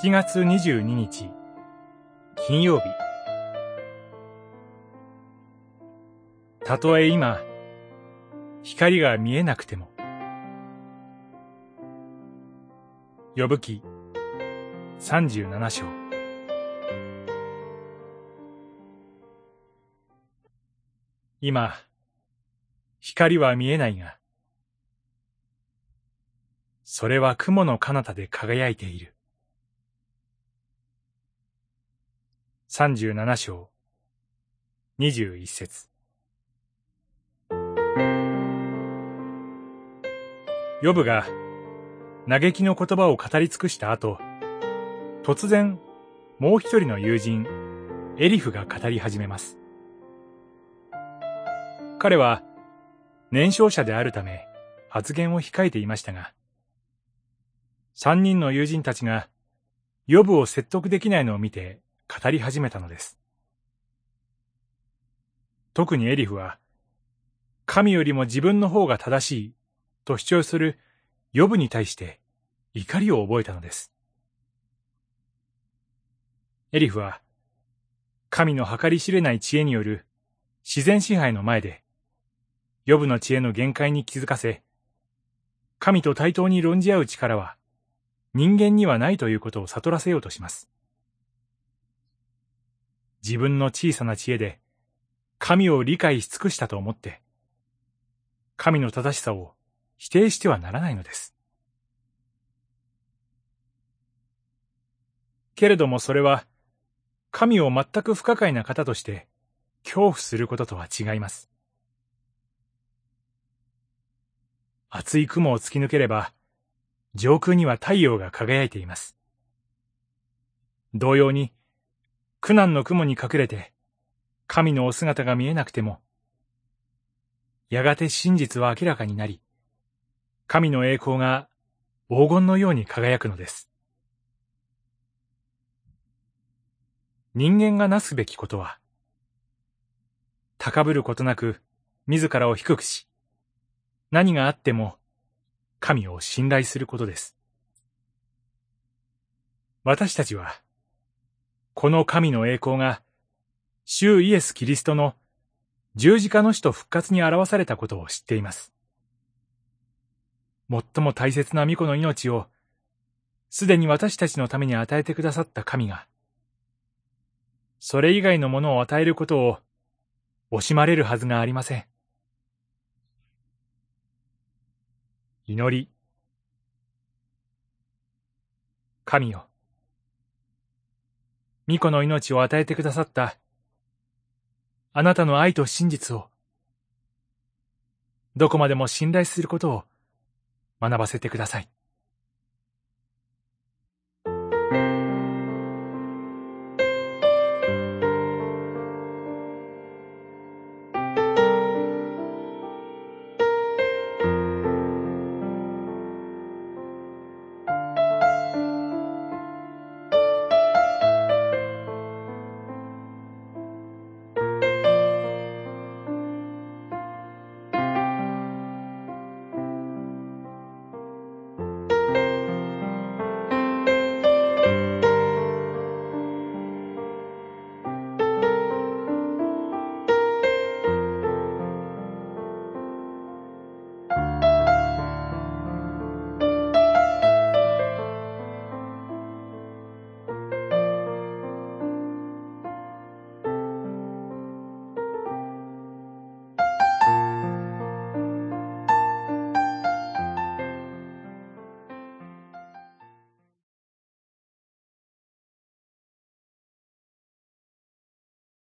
7月22日。金曜日。たとえ今光が見えなくても。呼ぶ記。37章。今光は見えないがそれは雲の彼方で輝いている。三十七章、二十一節。ヨブが嘆きの言葉を語り尽くした後、突然、もう一人の友人、エリフが語り始めます。彼は、年少者であるため、発言を控えていましたが、三人の友人たちが、ヨブを説得できないのを見て語り始めたのです。特にエリフは、神よりも自分の方が正しいと主張するヨブに対して怒りを覚えたのです。エリフは、神の計り知れない知恵による自然支配の前で、ヨブの知恵の限界に気づかせ、神と対等に論じ合う力は、人間にはないということを悟らせようとします。自分の小さな知恵で神を理解し尽くしたと思って、神の正しさを否定してはならないのです。けれどもそれは、神を全く不可解な方として恐怖することとは違います。厚い雲を突き抜ければ、上空には太陽が輝いています。同様に、苦難の雲に隠れて、神のお姿が見えなくても、やがて真実は明らかになり、神の栄光が黄金のように輝くのです。人間がなすべきことは、高ぶることなく自らを低くし、何があっても神を信頼することです。私たちは、この神の栄光が、主イエス・キリストの十字架の死と復活に表されたことを知っています。最も大切な御子の命を、すでに私たちのために与えてくださった神が、それ以外のものを与えることを惜しまれるはずがありません。祈り。神よ。巫女の命を与えてくださった、あなたの愛と真実を、どこまでも信頼することを学ばせてください。